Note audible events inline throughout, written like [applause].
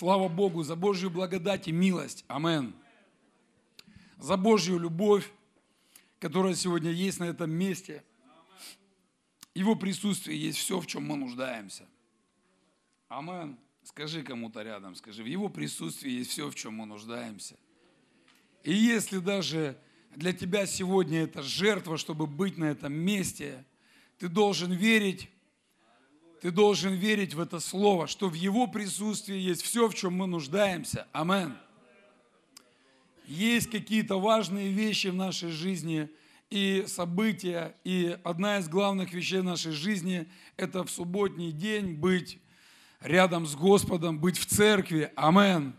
Слава Богу за Божью благодать и милость. Амен. За Божью любовь, которая сегодня есть на этом месте. Его присутствие есть все, в чем мы нуждаемся. Амен. Скажи кому-то рядом, скажи, в Его присутствии есть все, в чем мы нуждаемся. И если даже для тебя сегодня это жертва, чтобы быть на этом месте, ты должен верить, ты должен верить в это слово, что в Его присутствии есть все, в чем мы нуждаемся. Амен. Есть какие-то важные вещи в нашей жизни и события, и одна из главных вещей нашей жизни – это в субботний день быть рядом с Господом, быть в церкви. Амен.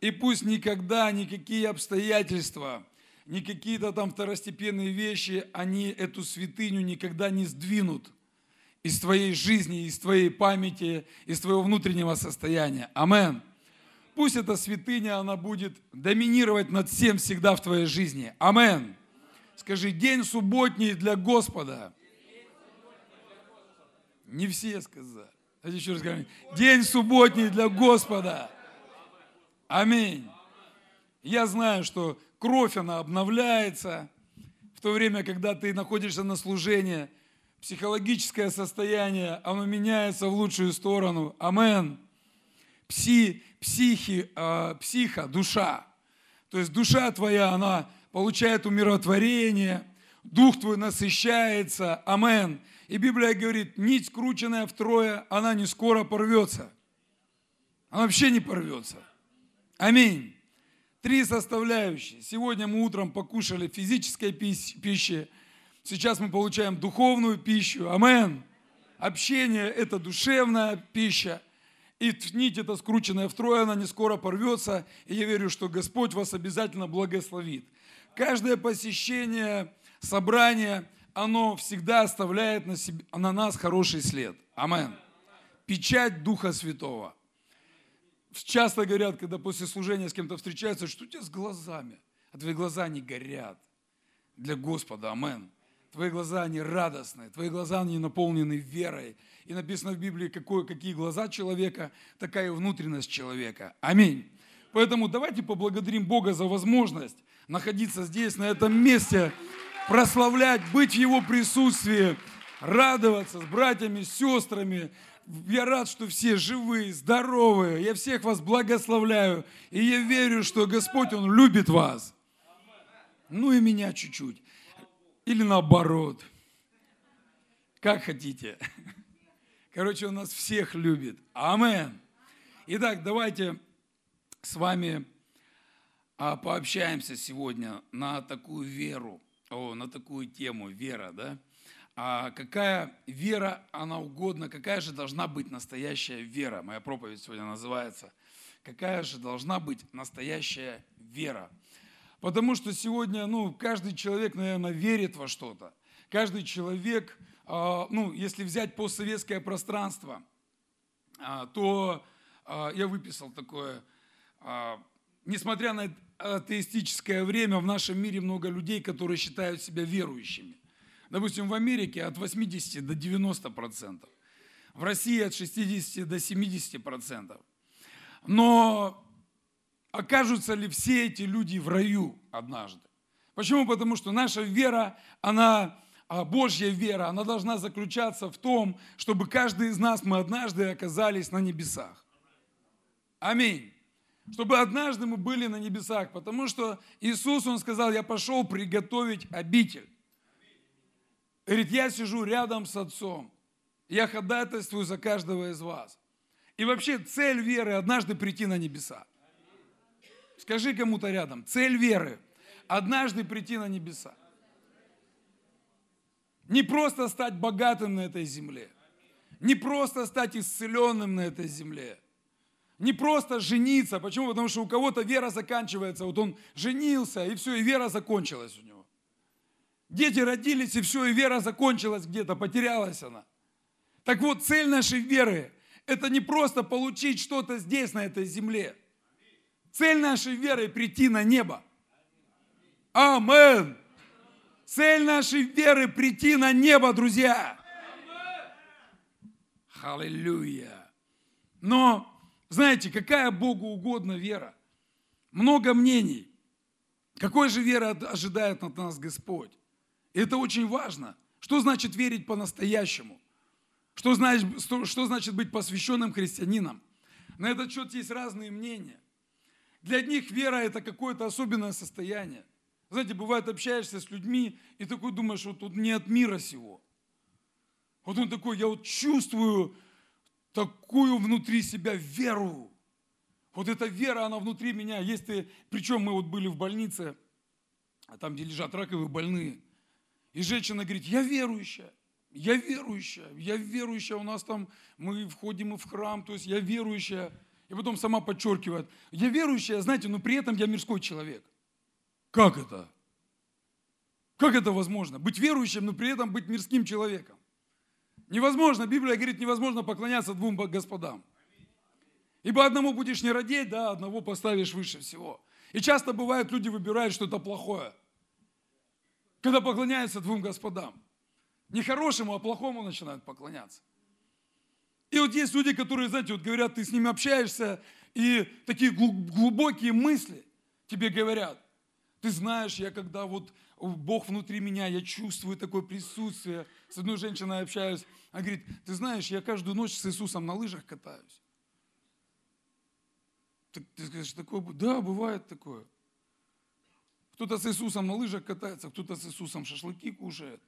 И пусть никогда никакие обстоятельства, ни какие-то там второстепенные вещи, они эту святыню никогда не сдвинут из твоей жизни, из твоей памяти, из твоего внутреннего состояния. Амен. Пусть эта святыня, она будет доминировать над всем всегда в твоей жизни. Амен. Скажи, день субботний для Господа. Не все сказали. Давайте еще раз говорим. День субботний для Господа. Аминь. Я знаю, что кровь, она обновляется. В то время, когда ты находишься на служении, психологическое состояние, оно меняется в лучшую сторону. Амен. Пси, психи, э, психа, душа. То есть душа твоя, она получает умиротворение, дух твой насыщается. Амен. И Библия говорит, нить, скрученная втрое, она не скоро порвется. Она вообще не порвется. Аминь. Три составляющие. Сегодня мы утром покушали физической пищи. Сейчас мы получаем духовную пищу. Амен. Общение – это душевная пища. И нить эта скрученная втрое, она не скоро порвется. И я верю, что Господь вас обязательно благословит. Каждое посещение собрания – оно всегда оставляет на, себе, на нас хороший след. Амен. Печать Духа Святого. Часто говорят, когда после служения с кем-то встречаются, что у тебя с глазами? А твои глаза не горят для Господа. Амен. Твои глаза, они радостные, твои глаза, они наполнены верой. И написано в Библии, какое, какие глаза человека, такая внутренность человека. Аминь. Поэтому давайте поблагодарим Бога за возможность находиться здесь, на этом месте, прославлять, быть в Его присутствии, радоваться с братьями, с сестрами. Я рад, что все живые, здоровые. Я всех вас благословляю. И я верю, что Господь, Он любит вас. Ну и меня чуть-чуть. Или наоборот. Как хотите. Короче, Он нас всех любит. Амен. Итак, давайте с вами а, пообщаемся сегодня на такую веру о, на такую тему, вера, да? А какая вера, она угодна, какая же должна быть настоящая вера? Моя проповедь сегодня называется «Какая же должна быть настоящая вера?» Потому что сегодня, ну, каждый человек, наверное, верит во что-то. Каждый человек, а, ну, если взять постсоветское пространство, а, то а, я выписал такое, несмотря на атеистическое время в нашем мире много людей, которые считают себя верующими. Допустим, в Америке от 80 до 90 процентов. В России от 60 до 70 процентов. Но окажутся ли все эти люди в раю однажды? Почему? Потому что наша вера, она, а, Божья вера, она должна заключаться в том, чтобы каждый из нас, мы однажды оказались на небесах. Аминь чтобы однажды мы были на небесах, потому что Иисус, Он сказал, я пошел приготовить обитель. Говорит, я сижу рядом с Отцом, я ходатайствую за каждого из вас. И вообще цель веры однажды прийти на небеса. Скажи кому-то рядом, цель веры однажды прийти на небеса. Не просто стать богатым на этой земле, не просто стать исцеленным на этой земле – не просто жениться. Почему? Потому что у кого-то вера заканчивается. Вот он женился, и все, и вера закончилась у него. Дети родились, и все, и вера закончилась где-то, потерялась она. Так вот, цель нашей веры – это не просто получить что-то здесь, на этой земле. Цель нашей веры – прийти на небо. Амен. Цель нашей веры – прийти на небо, друзья. Аллилуйя. Но Знаете, какая Богу угодна вера? Много мнений. Какой же вера ожидает от нас Господь? Это очень важно. Что значит верить по-настоящему? Что значит, что, что значит быть посвященным христианином? На этот счет есть разные мнения. Для одних вера – это какое-то особенное состояние. Знаете, бывает, общаешься с людьми, и такой думаешь, вот тут не от мира сего. Вот он такой, я вот чувствую такую внутри себя веру. Вот эта вера, она внутри меня. Есть и, причем мы вот были в больнице, там, где лежат раковые больные. И женщина говорит, я верующая, я верующая, я верующая, у нас там, мы входим в храм, то есть я верующая. И потом сама подчеркивает, я верующая, знаете, но при этом я мирской человек. Как это? Как это возможно? Быть верующим, но при этом быть мирским человеком. Невозможно, Библия говорит, невозможно поклоняться двум господам. Ибо одному будешь не родить, да, одного поставишь выше всего. И часто бывает, люди выбирают что-то плохое, когда поклоняются двум господам. Не хорошему, а плохому начинают поклоняться. И вот есть люди, которые, знаете, вот говорят, ты с ними общаешься, и такие глубокие мысли тебе говорят. Ты знаешь, я когда вот Бог внутри меня, я чувствую такое присутствие. С одной женщиной общаюсь, она говорит, ты знаешь, я каждую ночь с Иисусом на лыжах катаюсь. Ты, ты скажешь, такое? Да, бывает такое. Кто-то с Иисусом на лыжах катается, кто-то с Иисусом шашлыки кушает.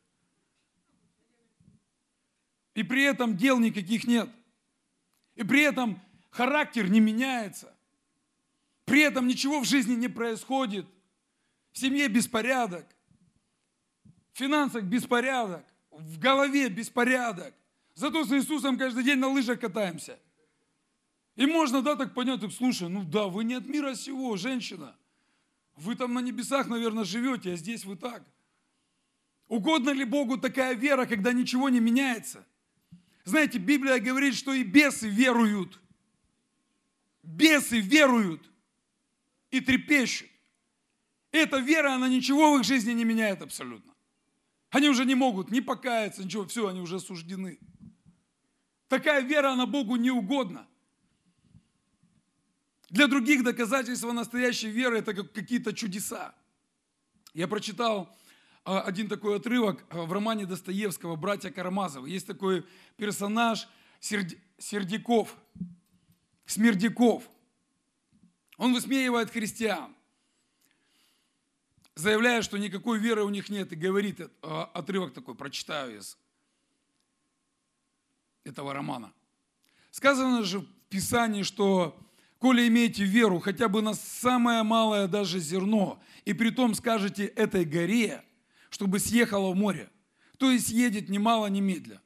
И при этом дел никаких нет. И при этом характер не меняется. При этом ничего в жизни не происходит. В семье беспорядок. В финансах беспорядок. В голове беспорядок. Зато с Иисусом каждый день на лыжах катаемся. И можно, да, так понять, слушай, ну да, вы не от мира сего, женщина. Вы там на небесах, наверное, живете, а здесь вы так. Угодно ли Богу такая вера, когда ничего не меняется? Знаете, Библия говорит, что и бесы веруют. Бесы веруют и трепещут. Эта вера, она ничего в их жизни не меняет абсолютно. Они уже не могут ни покаяться, ничего, все, они уже осуждены. Такая вера, она Богу не угодна. Для других доказательства настоящей веры это как какие-то чудеса. Я прочитал один такой отрывок а, в романе Достоевского «Братья Карамазовы». Есть такой персонаж Сердяков, Смердяков. Он высмеивает христиан, заявляя, что никакой веры у них нет, и говорит, а, отрывок такой, прочитаю из этого романа. Сказано же в Писании, что коли имеете веру хотя бы на самое малое даже зерно, и при том скажете этой горе, чтобы съехала в море, то есть едет немало немедля.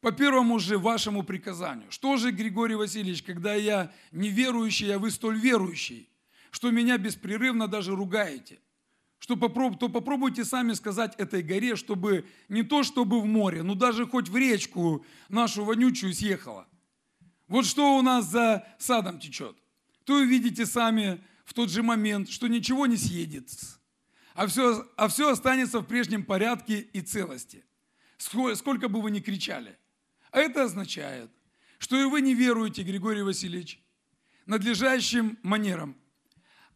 По первому же вашему приказанию. Что же, Григорий Васильевич, когда я неверующий, а вы столь верующий, что меня беспрерывно даже ругаете? Что попроб, то попробуйте сами сказать этой горе, чтобы не то чтобы в море, но даже хоть в речку нашу вонючую съехала. Вот что у нас за садом течет. То увидите сами в тот же момент, что ничего не съедет а все, а все останется в прежнем порядке и целости, сколько бы вы ни кричали. А это означает, что и вы не веруете, Григорий Васильевич, надлежащим манерам,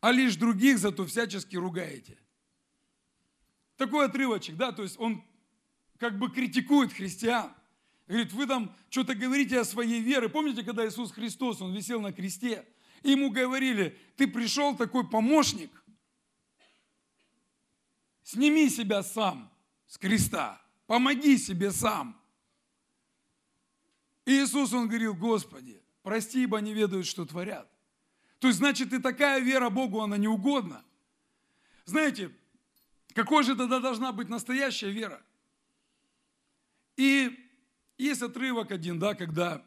а лишь других зато всячески ругаете. Такой отрывочек, да, то есть он как бы критикует христиан. Говорит, вы там что-то говорите о своей вере. Помните, когда Иисус Христос, Он висел на кресте, ему говорили, ты пришел такой помощник, Сними себя сам с креста. Помоги себе сам. И Иисус, Он говорил, Господи, прости, ибо не ведают, что творят. То есть, значит, и такая вера Богу, она не угодна. Знаете, какой же тогда должна быть настоящая вера? И есть отрывок один, да, когда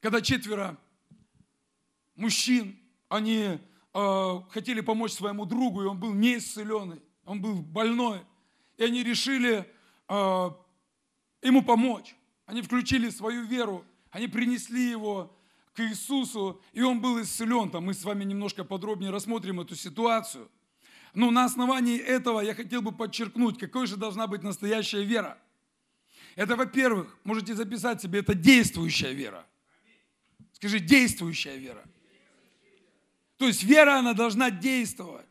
когда четверо мужчин, они э, хотели помочь своему другу, и он был не исцеленный, он был больной. И они решили э, ему помочь. Они включили свою веру, они принесли его к Иисусу, и он был исцелен. Там мы с вами немножко подробнее рассмотрим эту ситуацию. Но на основании этого я хотел бы подчеркнуть, какой же должна быть настоящая вера. Это, во-первых, можете записать себе, это действующая вера. Скажи, действующая вера. То есть вера, она должна действовать.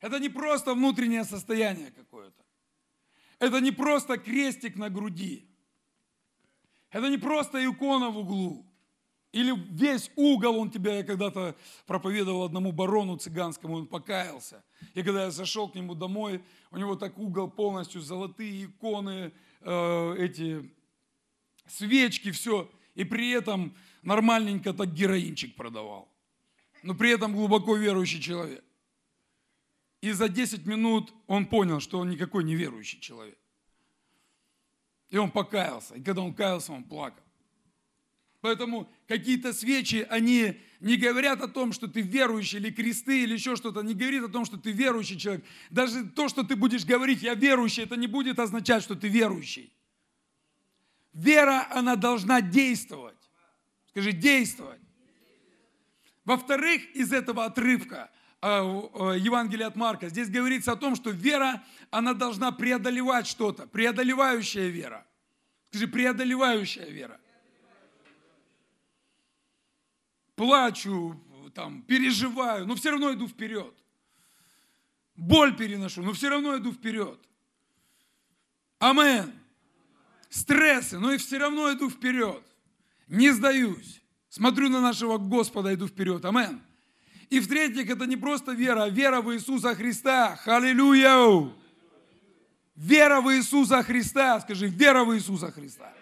Это не просто внутреннее состояние какое-то. Это не просто крестик на груди. Это не просто икона в углу. Или весь угол он тебя, я когда-то проповедовал одному барону цыганскому, он покаялся. И когда я зашел к нему домой, у него так угол полностью, золотые иконы, э, эти свечки, все. И при этом нормальненько так героинчик продавал. Но при этом глубоко верующий человек. И за 10 минут он понял, что он никакой не верующий человек. И он покаялся. И когда он каялся, он плакал. Поэтому какие-то свечи, они не говорят о том, что ты верующий, или кресты, или еще что-то, не говорит о том, что ты верующий человек. Даже то, что ты будешь говорить, я верующий, это не будет означать, что ты верующий. Вера, она должна действовать. Скажи, действовать. Во-вторых, из этого отрывка а, Евангелия от Марка, здесь говорится о том, что вера, она должна преодолевать что-то, преодолевающая вера. Скажи, преодолевающая вера плачу, там, переживаю, но все равно иду вперед. Боль переношу, но все равно иду вперед. Амен. Стрессы, но и все равно иду вперед. Не сдаюсь. Смотрю на нашего Господа, иду вперед. Амен. И в-третьих, это не просто вера, а вера в Иисуса Христа. Халилюя! Вера в Иисуса Христа. Скажи, вера в Иисуса Христа.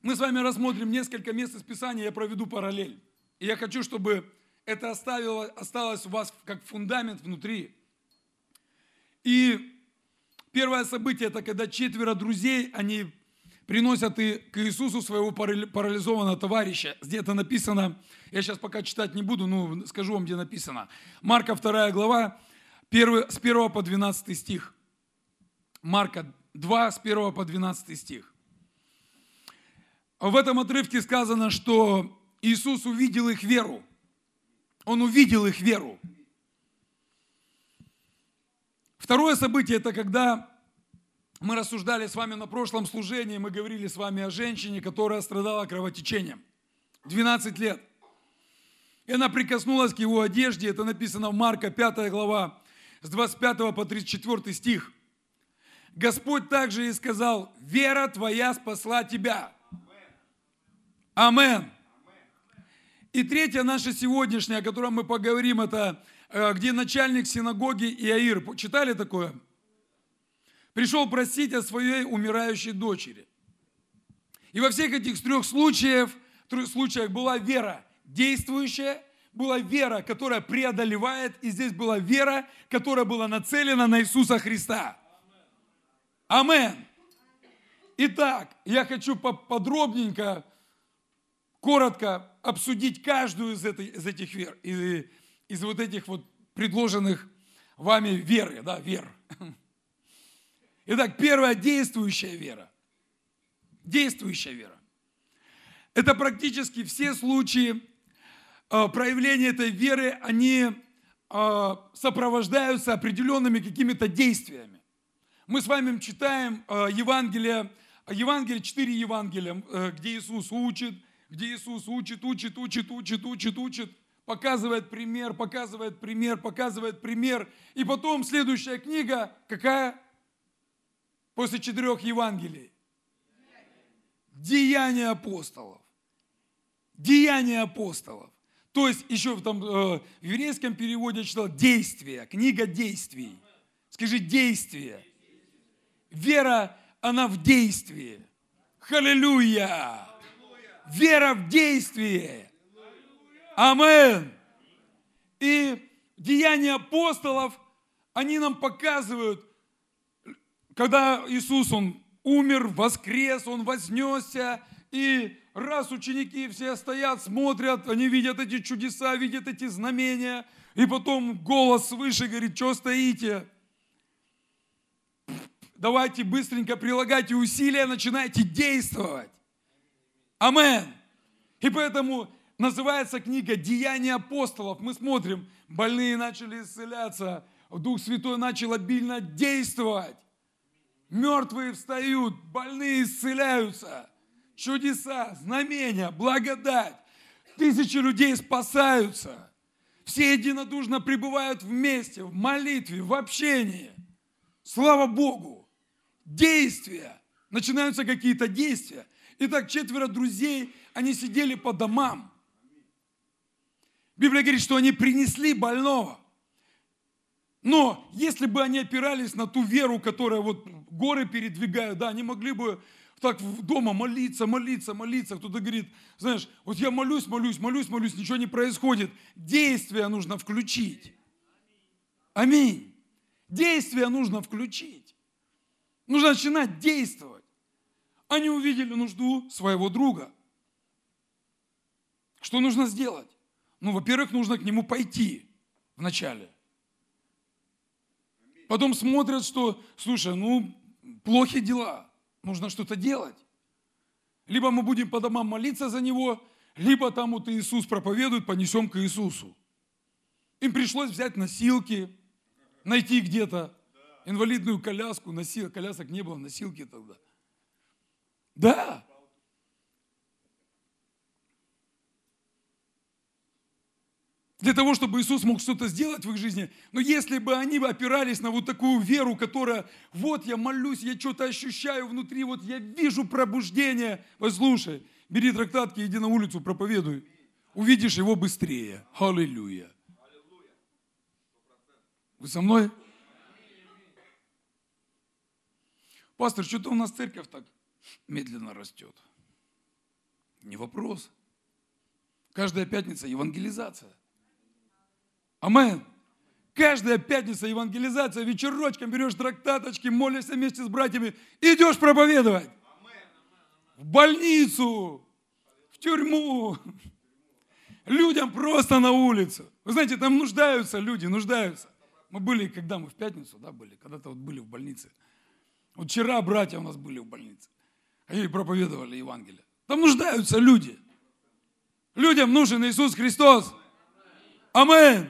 Мы с вами рассмотрим несколько мест из Писания, я проведу параллель. И я хочу, чтобы это оставило, осталось у вас как фундамент внутри. И первое событие, это когда четверо друзей, они приносят и к Иисусу своего парализованного товарища. Где-то написано, я сейчас пока читать не буду, но скажу вам, где написано. Марка 2 глава, 1, с 1 по 12 стих. Марка 2, с 1 по 12 стих. В этом отрывке сказано, что Иисус увидел их веру. Он увидел их веру. Второе событие – это когда мы рассуждали с вами на прошлом служении, мы говорили с вами о женщине, которая страдала кровотечением. 12 лет. И она прикоснулась к его одежде, это написано в Марка 5 глава, с 25 по 34 стих. Господь также и сказал, вера твоя спасла тебя. Амен. И третье наше сегодняшнее, о котором мы поговорим, это э, где начальник синагоги Иаир. Читали такое? Пришел просить о своей умирающей дочери. И во всех этих трех случаях, трех случаях была вера действующая, была вера, которая преодолевает, и здесь была вера, которая была нацелена на Иисуса Христа. Амен. Итак, я хочу подробненько коротко обсудить каждую из, этой, из этих вер, из, из вот этих вот предложенных вами веры, да, вер. Итак, первая действующая вера. Действующая вера. Это практически все случаи э, проявления этой веры, они э, сопровождаются определенными какими-то действиями. Мы с вами читаем э, Евангелие, Евангелие, четыре Евангелия, где Иисус учит, где Иисус учит, учит, учит, учит, учит, учит, показывает пример, показывает пример, показывает пример. И потом следующая книга, какая? После четырех Евангелий. Деяния апостолов. Деяния апостолов. То есть еще там, э, в еврейском переводе я читал действия, книга действий. Скажи действие. Вера, она в действии. Халилюя! вера в действие. Амен. И деяния апостолов, они нам показывают, когда Иисус, Он умер, воскрес, Он вознесся, и раз ученики все стоят, смотрят, они видят эти чудеса, видят эти знамения, и потом голос свыше говорит, что стоите? Давайте быстренько прилагайте усилия, начинайте действовать. Амен. И поэтому называется книга «Деяния апостолов». Мы смотрим, больные начали исцеляться, Дух Святой начал обильно действовать. Мертвые встают, больные исцеляются. Чудеса, знамения, благодать. Тысячи людей спасаются. Все единодушно пребывают вместе, в молитве, в общении. Слава Богу! Действия. Начинаются какие-то действия. Итак, четверо друзей, они сидели по домам. Библия говорит, что они принесли больного. Но если бы они опирались на ту веру, которая вот горы передвигают, да, они могли бы так дома молиться, молиться, молиться. Кто-то говорит, знаешь, вот я молюсь, молюсь, молюсь, молюсь, ничего не происходит. Действия нужно включить. Аминь. Действия нужно включить. Нужно начинать действовать. Они увидели нужду своего друга. Что нужно сделать? Ну, во-первых, нужно к нему пойти вначале. Потом смотрят, что, слушай, ну, плохи дела нужно что-то делать. Либо мы будем по домам молиться за него, либо там вот Иисус проповедует, понесем к Иисусу. Им пришлось взять носилки, найти где-то инвалидную коляску, носил, колясок не было, носилки тогда. Да, для того, чтобы Иисус мог что-то сделать в их жизни. Но если бы они опирались на вот такую веру, которая, вот я молюсь, я что-то ощущаю внутри, вот я вижу пробуждение. Послушай, бери трактатки, иди на улицу, проповедуй. Увидишь его быстрее. Аллилуйя. Вы со мной? Пастор, что-то у нас церковь так медленно растет. Не вопрос. Каждая пятница евангелизация. Амен. Каждая пятница евангелизация, вечерочком берешь трактаточки, молишься вместе с братьями, идешь проповедовать. В больницу, в тюрьму, людям просто на улицу. Вы знаете, там нуждаются люди, нуждаются. Мы были, когда мы в пятницу, да, были, когда-то вот были в больнице. Вот вчера братья у нас были в больнице. Они проповедовали Евангелие. Там нуждаются люди. Людям нужен Иисус Христос. Аминь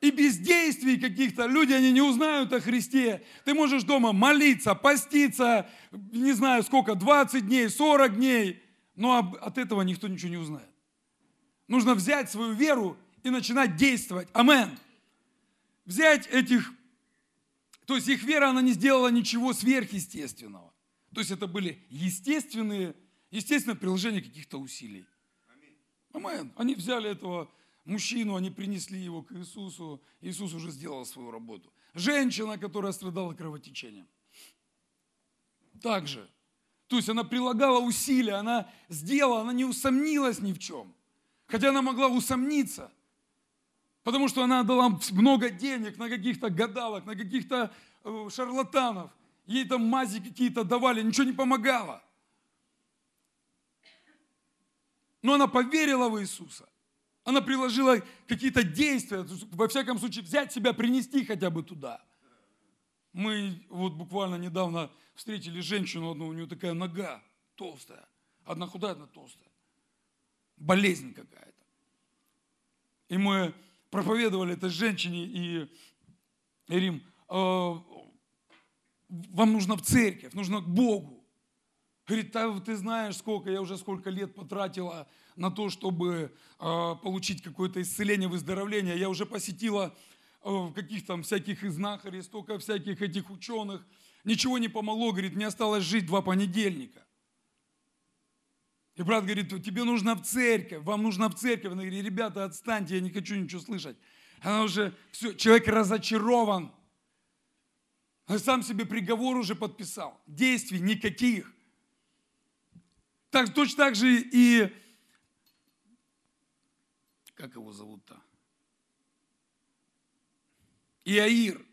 и бездействий каких-то люди, они не узнают о Христе. Ты можешь дома молиться, поститься, не знаю сколько, 20 дней, 40 дней, но от этого никто ничего не узнает. Нужно взять свою веру и начинать действовать. Амен. Взять этих, то есть их вера, она не сделала ничего сверхъестественного. То есть это были естественные, естественное приложение каких-то усилий. Амен. Они взяли этого мужчину, они принесли его к Иисусу, Иисус уже сделал свою работу. Женщина, которая страдала кровотечением. Также. То есть она прилагала усилия, она сделала, она не усомнилась ни в чем. Хотя она могла усомниться, потому что она дала много денег на каких-то гадалок, на каких-то э, шарлатанов. Ей там мази какие-то давали, ничего не помогало. Но она поверила в Иисуса. Она приложила какие-то действия, во всяком случае, взять себя, принести хотя бы туда. Мы вот буквально недавно встретили женщину одну, у нее такая нога толстая. Одна худая, одна толстая. Болезнь какая-то. И мы проповедовали этой женщине и говорим, «А, вам нужно в церковь, нужно к Богу. Говорит, ты знаешь, сколько, я уже сколько лет потратила на то, чтобы э, получить какое-то исцеление, выздоровление. Я уже посетила э, каких там всяких знахарей, столько всяких этих ученых. Ничего не помогло, говорит, мне осталось жить два понедельника. И брат говорит, тебе нужно в церковь, вам нужно в церковь. Она говорит, ребята, отстаньте, я не хочу ничего слышать. Она уже, все, человек разочарован. Он сам себе приговор уже подписал. Действий никаких. Так, точно так же и как его зовут-то? Иаир.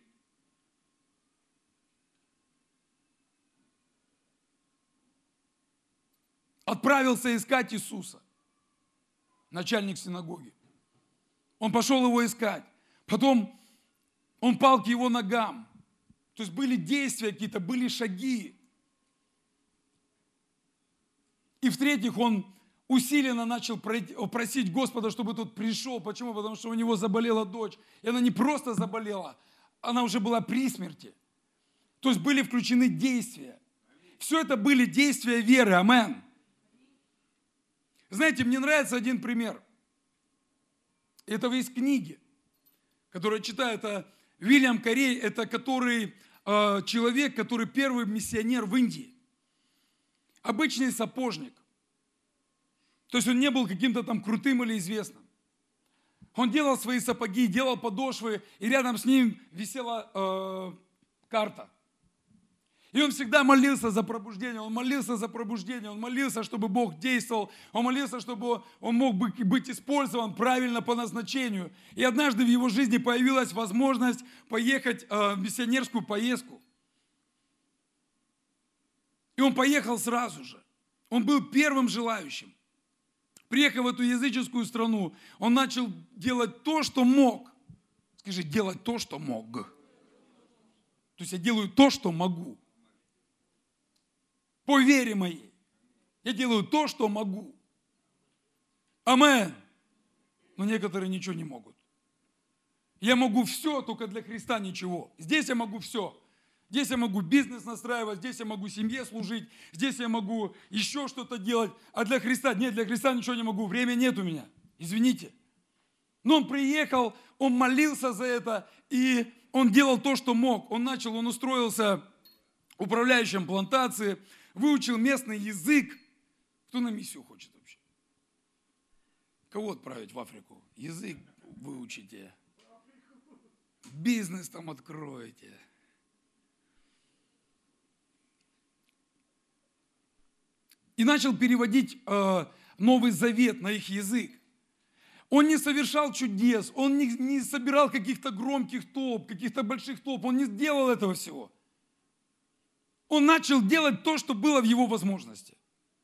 Отправился искать Иисуса, начальник синагоги. Он пошел его искать. Потом он пал к его ногам. То есть были действия какие-то, были шаги. И в-третьих, он усиленно начал просить Господа, чтобы тот пришел. Почему? Потому что у него заболела дочь. И она не просто заболела, она уже была при смерти. То есть были включены действия. Все это были действия веры. Амен. Знаете, мне нравится один пример. Это из книги, которую читаю. Это Вильям Корей, это который э, человек, который первый миссионер в Индии. Обычный сапожник. То есть он не был каким-то там крутым или известным. Он делал свои сапоги, делал подошвы, и рядом с ним висела э, карта. И он всегда молился за пробуждение, он молился за пробуждение, он молился, чтобы Бог действовал, он молился, чтобы он мог быть использован правильно по назначению. И однажды в его жизни появилась возможность поехать э, в миссионерскую поездку. И он поехал сразу же. Он был первым желающим. Приехав в эту языческую страну, он начал делать то, что мог. Скажи, делать то, что мог. То есть я делаю то, что могу по вере моей. Я делаю то, что могу. Амен. Но некоторые ничего не могут. Я могу все, только для Христа ничего. Здесь я могу все. Здесь я могу бизнес настраивать, здесь я могу семье служить, здесь я могу еще что-то делать. А для Христа, нет, для Христа ничего не могу, время нет у меня. Извините. Но он приехал, он молился за это, и он делал то, что мог. Он начал, он устроился управляющим плантации, выучил местный язык. Кто на миссию хочет вообще? Кого отправить в Африку? Язык выучите. Бизнес там откроете. И начал переводить э, Новый Завет на их язык. Он не совершал чудес, он не, не собирал каких-то громких толп, каких-то больших толп, он не сделал этого всего он начал делать то, что было в его возможности.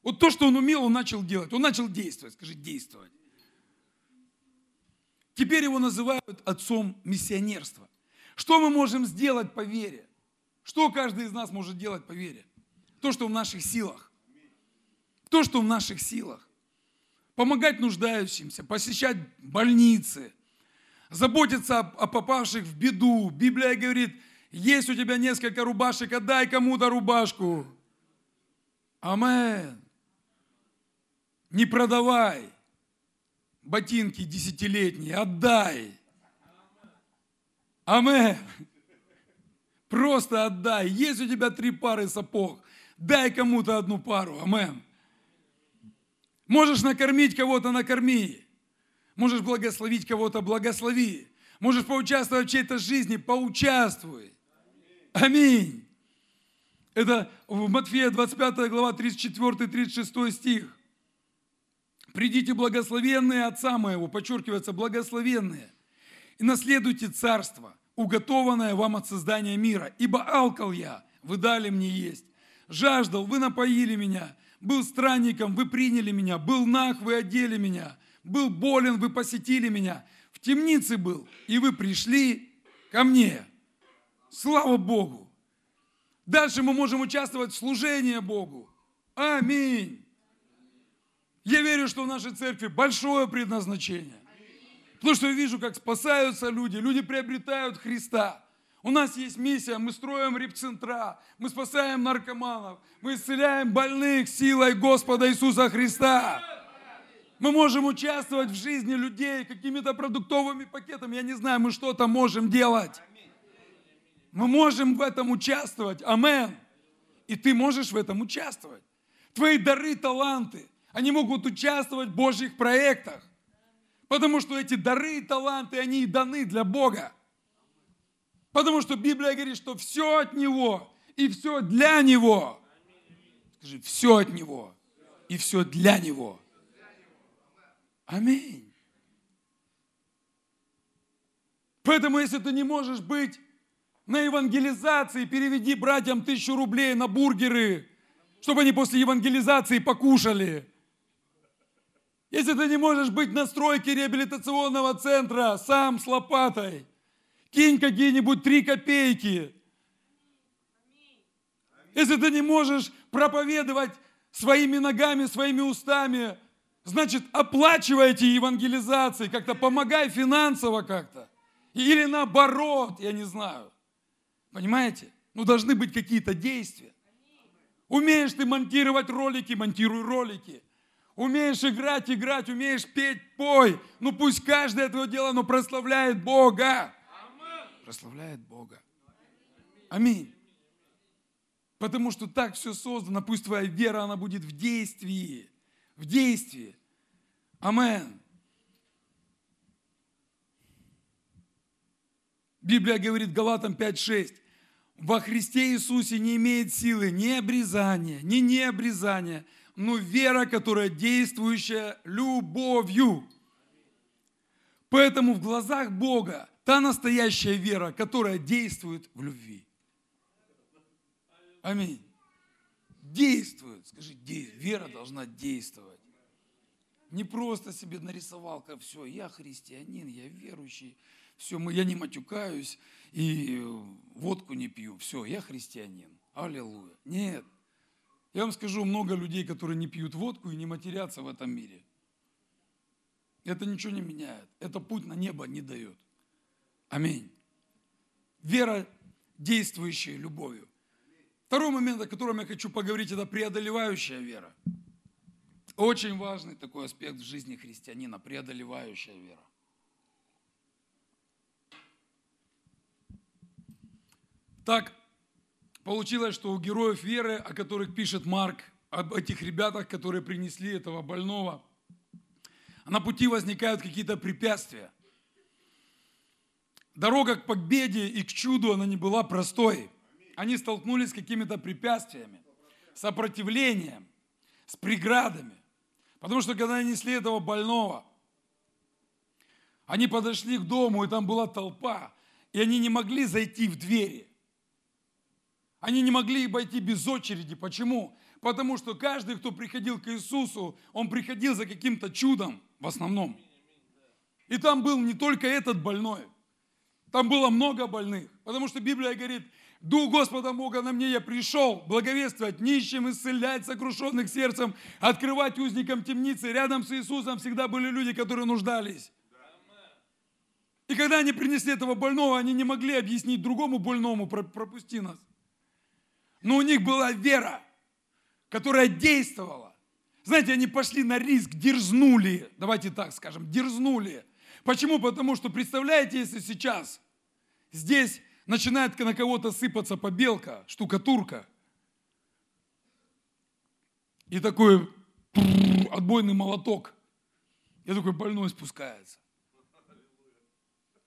Вот то, что он умел, он начал делать. Он начал действовать. Скажи, действовать. Теперь его называют отцом миссионерства. Что мы можем сделать по вере? Что каждый из нас может делать по вере? То, что в наших силах. То, что в наших силах. Помогать нуждающимся, посещать больницы, заботиться о попавших в беду. Библия говорит – есть у тебя несколько рубашек, отдай кому-то рубашку. Амен. Не продавай ботинки десятилетние, отдай. Амен. Просто отдай. Есть у тебя три пары сапог, дай кому-то одну пару. Амен. Можешь накормить кого-то, накорми. Можешь благословить кого-то, благослови. Можешь поучаствовать в чьей-то жизни, поучаствуй. Аминь. Это в Матфея 25 глава 34-36 стих. «Придите благословенные Отца Моего», подчеркивается, благословенные, «и наследуйте царство, уготованное вам от создания мира, ибо алкал я, вы дали мне есть, жаждал, вы напоили меня, был странником, вы приняли меня, был нах, вы одели меня, был болен, вы посетили меня, в темнице был, и вы пришли ко мне». Слава Богу! Дальше мы можем участвовать в служении Богу. Аминь. Я верю, что в нашей церкви большое предназначение. Потому что я вижу, как спасаются люди, люди приобретают Христа. У нас есть миссия, мы строим репцентра, мы спасаем наркоманов, мы исцеляем больных силой Господа Иисуса Христа. Мы можем участвовать в жизни людей какими-то продуктовыми пакетами, я не знаю, мы что-то можем делать. Мы можем в этом участвовать. Амен. И ты можешь в этом участвовать. Твои дары, таланты, они могут участвовать в Божьих проектах. Потому что эти дары и таланты, они и даны для Бога. Потому что Библия говорит, что все от Него и все для Него. Скажи, все от Него и все для Него. Аминь. Поэтому, если ты не можешь быть на евангелизации переведи братьям тысячу рублей на бургеры, чтобы они после евангелизации покушали. Если ты не можешь быть на стройке реабилитационного центра сам с лопатой, кинь какие-нибудь три копейки. Если ты не можешь проповедовать своими ногами, своими устами, значит, оплачивайте евангелизации, как-то помогай финансово как-то. Или наоборот, я не знаю. Понимаете? Ну, должны быть какие-то действия. Умеешь ты монтировать ролики, монтируй ролики. Умеешь играть, играть, умеешь петь, пой. Ну пусть каждое твое дело, но прославляет Бога. Прославляет Бога. Аминь. Потому что так все создано, пусть твоя вера, она будет в действии. В действии. Амен. Библия говорит Галатам 5.6. Во Христе Иисусе не имеет силы ни обрезания, ни необрезания, но вера, которая действующая любовью. Поэтому в глазах Бога та настоящая вера, которая действует в любви. Аминь. Действует. Скажи, вера должна действовать. Не просто себе нарисовал, как все, я христианин, я верующий, все, я не матюкаюсь и водку не пью, все, я христианин. Аллилуйя. Нет. Я вам скажу, много людей, которые не пьют водку и не матерятся в этом мире. Это ничего не меняет. Это путь на небо не дает. Аминь. Вера, действующая любовью. Второй момент, о котором я хочу поговорить, это преодолевающая вера. Очень важный такой аспект в жизни христианина, преодолевающая вера. Так получилось, что у героев веры, о которых пишет Марк, об этих ребятах, которые принесли этого больного, на пути возникают какие-то препятствия. Дорога к победе и к чуду, она не была простой они столкнулись с какими-то препятствиями, сопротивлением, с преградами. Потому что когда они несли этого больного, они подошли к дому, и там была толпа, и они не могли зайти в двери. Они не могли обойти без очереди. Почему? Потому что каждый, кто приходил к Иисусу, он приходил за каким-то чудом в основном. И там был не только этот больной, там было много больных. Потому что Библия говорит, Дух Господа Бога на мне, я пришел благовествовать нищим, исцелять сокрушенных сердцем, открывать узникам темницы. Рядом с Иисусом всегда были люди, которые нуждались. И когда они принесли этого больного, они не могли объяснить другому больному, пропусти нас. Но у них была вера, которая действовала. Знаете, они пошли на риск, дерзнули, давайте так скажем, дерзнули. Почему? Потому что, представляете, если сейчас здесь начинает на кого-то сыпаться побелка, штукатурка. И такой отбойный молоток. И такой больной спускается.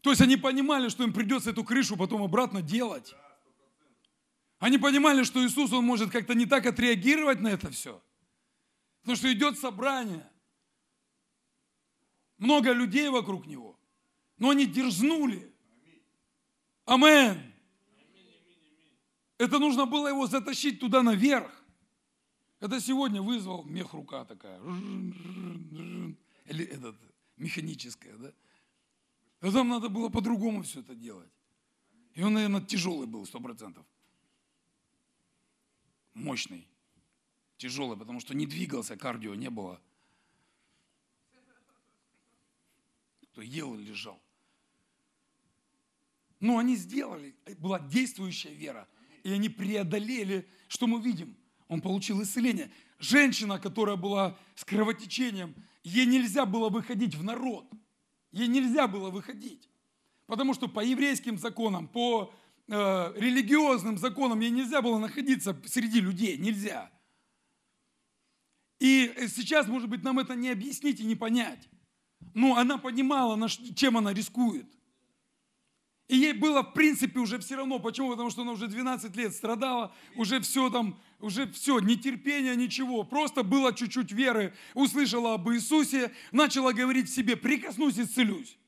То есть они понимали, что им придется эту крышу потом обратно делать. Они понимали, что Иисус, Он может как-то не так отреагировать на это все. Потому что идет собрание. Много людей вокруг Него. Но они дерзнули. Амен. Это нужно было его затащить туда наверх. Это сегодня вызвал мех рука такая. Или этот, механическая, да? А там надо было по-другому все это делать. И он, наверное, тяжелый был, сто процентов. Мощный. Тяжелый, потому что не двигался, кардио не было. Кто ел и лежал. Но они сделали, была действующая вера. И они преодолели, что мы видим? Он получил исцеление. Женщина, которая была с кровотечением, ей нельзя было выходить в народ. Ей нельзя было выходить. Потому что по еврейским законам, по э, религиозным законам ей нельзя было находиться среди людей. Нельзя. И сейчас, может быть, нам это не объяснить и не понять. Но она понимала, чем она рискует. И ей было, в принципе, уже все равно. Почему? Потому что она уже 12 лет страдала, уже все там, уже все, нетерпение, ничего. Просто было чуть-чуть веры, услышала об Иисусе, начала говорить себе, прикоснусь, исцелюсь.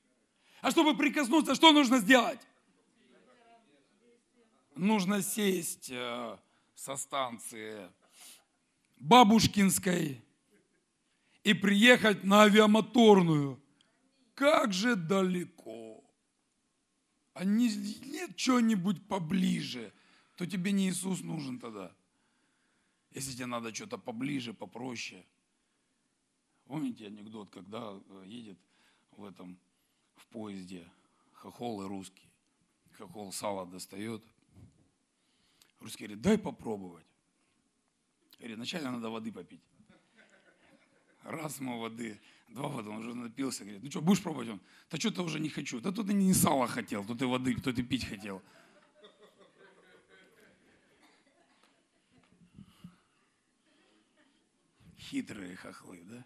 А чтобы прикоснуться, что нужно сделать? Нужно сесть э, со станции Бабушкинской и приехать на авиамоторную. Как же далеко а не, нет чего-нибудь поближе, то тебе не Иисус нужен тогда. Если тебе надо что-то поближе, попроще. Помните анекдот, когда э, едет в этом, в поезде хохол и русский. Хохол сало достает. Русский говорит, дай попробовать. Говорит, вначале надо воды попить. Раз ему воды, два воды, он уже напился. Говорит, ну что, будешь пробовать? Он, да что-то уже не хочу. Да тут ты не сало хотел, тут ты воды, тут ты пить хотел. Хитрые хохлы, да?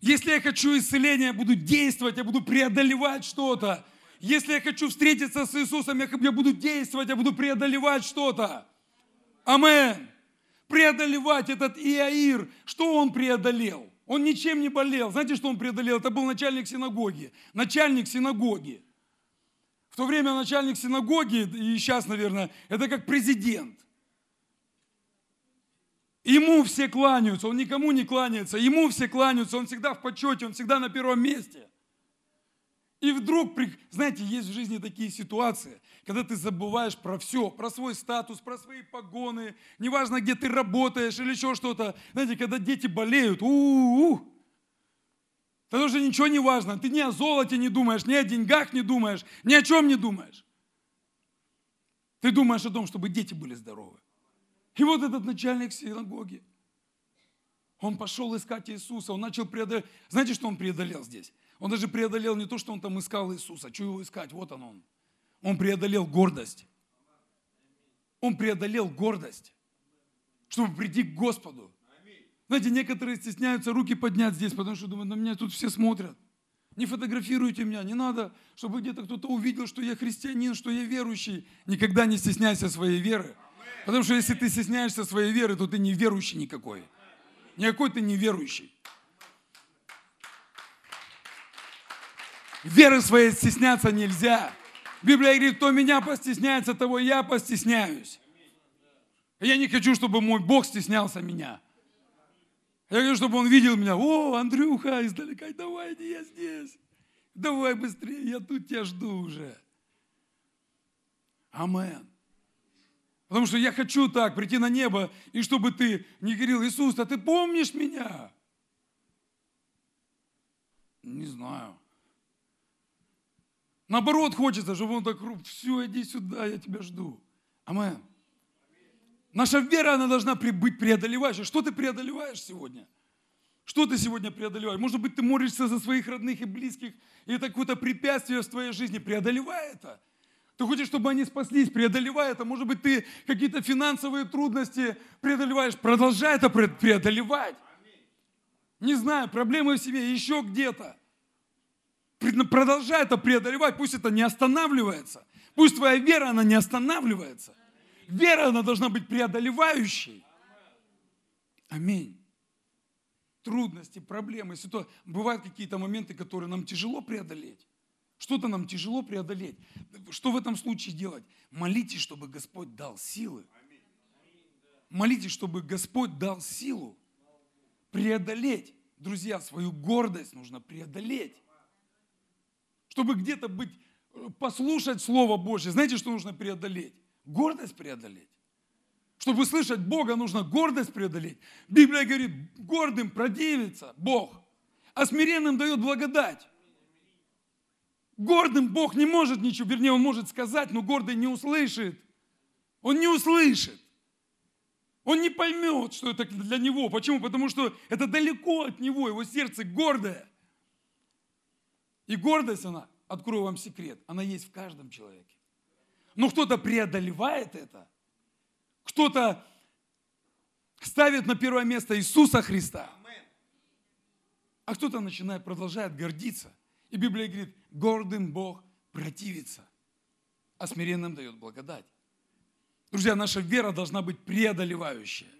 Если я хочу исцеления, я буду действовать, я буду преодолевать что-то. Если я хочу встретиться с Иисусом, я буду действовать, я буду преодолевать что-то. Амен. Преодолевать этот Иаир. Что он преодолел? Он ничем не болел. Знаете, что он преодолел? Это был начальник синагоги. Начальник синагоги. В то время начальник синагоги, и сейчас, наверное, это как президент. Ему все кланяются, он никому не кланяется, ему все кланяются, он всегда в почете, он всегда на первом месте. И вдруг, знаете, есть в жизни такие ситуации, когда ты забываешь про все, про свой статус, про свои погоны, неважно, где ты работаешь или еще что-то. Знаете, когда дети болеют, у-у-у, тогда уже ничего не важно. Ты ни о золоте не думаешь, ни о деньгах не думаешь, ни о чем не думаешь. Ты думаешь о том, чтобы дети были здоровы. И вот этот начальник синагоги, он пошел искать Иисуса, он начал преодолеть. Знаете, что он преодолел здесь? Он даже преодолел не то, что он там искал Иисуса, что его искать, вот он он. Он преодолел гордость. Он преодолел гордость, чтобы прийти к Господу. Знаете, некоторые стесняются руки поднять здесь, потому что думают, на меня тут все смотрят. Не фотографируйте меня, не надо, чтобы где-то кто-то увидел, что я христианин, что я верующий. Никогда не стесняйся своей веры. Потому что если ты стесняешься своей веры, то ты не верующий никакой. Никакой ты не верующий. Веры своей стесняться нельзя. Библия говорит, кто меня постесняется, того я постесняюсь. Я не хочу, чтобы мой Бог стеснялся меня. Я хочу, чтобы он видел меня. О, Андрюха, издалека, давай, я здесь. Давай быстрее, я тут тебя жду уже. Амен. Потому что я хочу так прийти на небо, и чтобы ты не говорил, Иисус, а ты помнишь меня? Не знаю. Наоборот, хочется, чтобы он так, все, иди сюда, я тебя жду. Амен. Наша вера, она должна быть преодолевающей. Что ты преодолеваешь сегодня? Что ты сегодня преодолеваешь? Может быть, ты молишься за своих родных и близких, и это какое-то препятствие в твоей жизни. Преодолевай это. Ты хочешь, чтобы они спаслись, преодолевай это. Может быть, ты какие-то финансовые трудности преодолеваешь. Продолжай это преодолевать. Не знаю, проблемы в себе еще где-то. Продолжай это преодолевать, пусть это не останавливается. Пусть твоя вера, она не останавливается. Вера, она должна быть преодолевающей. Аминь. Трудности, проблемы, ситуации. Бывают какие-то моменты, которые нам тяжело преодолеть. Что-то нам тяжело преодолеть. Что в этом случае делать? Молитесь, чтобы Господь дал силы. Молитесь, чтобы Господь дал силу преодолеть. Друзья, свою гордость нужно преодолеть. Чтобы где-то быть, послушать Слово Божье. Знаете, что нужно преодолеть? Гордость преодолеть. Чтобы слышать Бога, нужно гордость преодолеть. Библия говорит, гордым противится Бог, а смиренным дает благодать. Гордым Бог не может ничего, вернее, Он может сказать, но гордый не услышит. Он не услышит. Он не поймет, что это для него. Почему? Потому что это далеко от него, его сердце гордое. И гордость, она, открою вам секрет, она есть в каждом человеке. Но кто-то преодолевает это, кто-то ставит на первое место Иисуса Христа, а кто-то начинает, продолжает гордиться. И Библия говорит, гордым Бог противится, а смиренным дает благодать. Друзья, наша вера должна быть преодолевающая.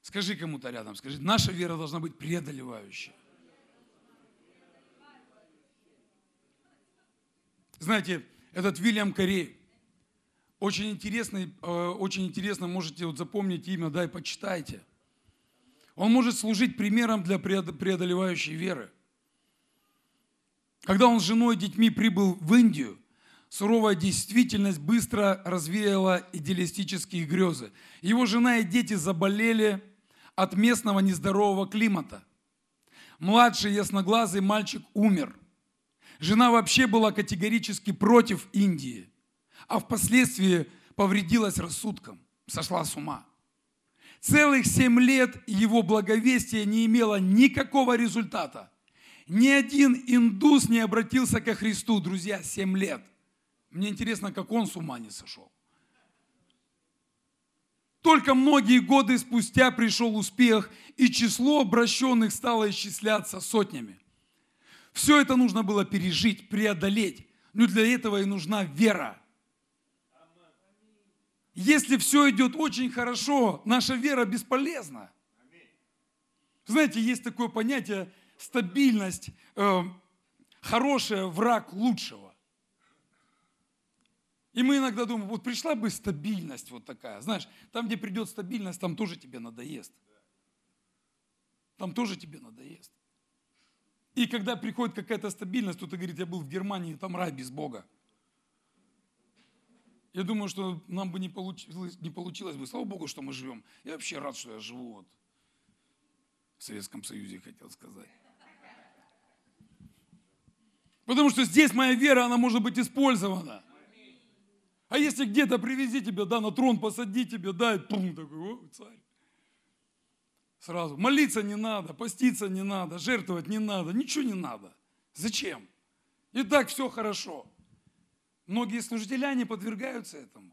Скажи кому-то рядом, скажи, наша вера должна быть преодолевающая. Знаете, этот Вильям Корей, очень интересный, э, очень интересно, можете вот запомнить имя, да, и почитайте. Он может служить примером для преодолевающей веры. Когда он с женой и детьми прибыл в Индию, суровая действительность быстро развеяла идеалистические грезы. Его жена и дети заболели от местного нездорового климата. Младший ясноглазый мальчик умер. Жена вообще была категорически против Индии, а впоследствии повредилась рассудком, сошла с ума. Целых семь лет его благовестие не имело никакого результата. Ни один индус не обратился ко Христу, друзья, семь лет. Мне интересно, как он с ума не сошел. Только многие годы спустя пришел успех, и число обращенных стало исчисляться сотнями. Все это нужно было пережить, преодолеть. Но для этого и нужна вера. Если все идет очень хорошо, наша вера бесполезна. Знаете, есть такое понятие стабильность, э, хорошая враг лучшего. И мы иногда думаем, вот пришла бы стабильность вот такая. Знаешь, там, где придет стабильность, там тоже тебе надоест. Там тоже тебе надоест. И когда приходит какая-то стабильность, кто-то говорит, я был в Германии, там рай без Бога. Я думаю, что нам бы не получилось, не получилось бы. Слава Богу, что мы живем. Я вообще рад, что я живу вот в Советском Союзе, хотел сказать. Потому что здесь моя вера, она может быть использована. А если где-то привези тебя, да, на трон посади тебя, да, и пум, такой, о, царь. Сразу. Молиться не надо, поститься не надо, жертвовать не надо, ничего не надо. Зачем? И так все хорошо. Многие служители не подвергаются этому.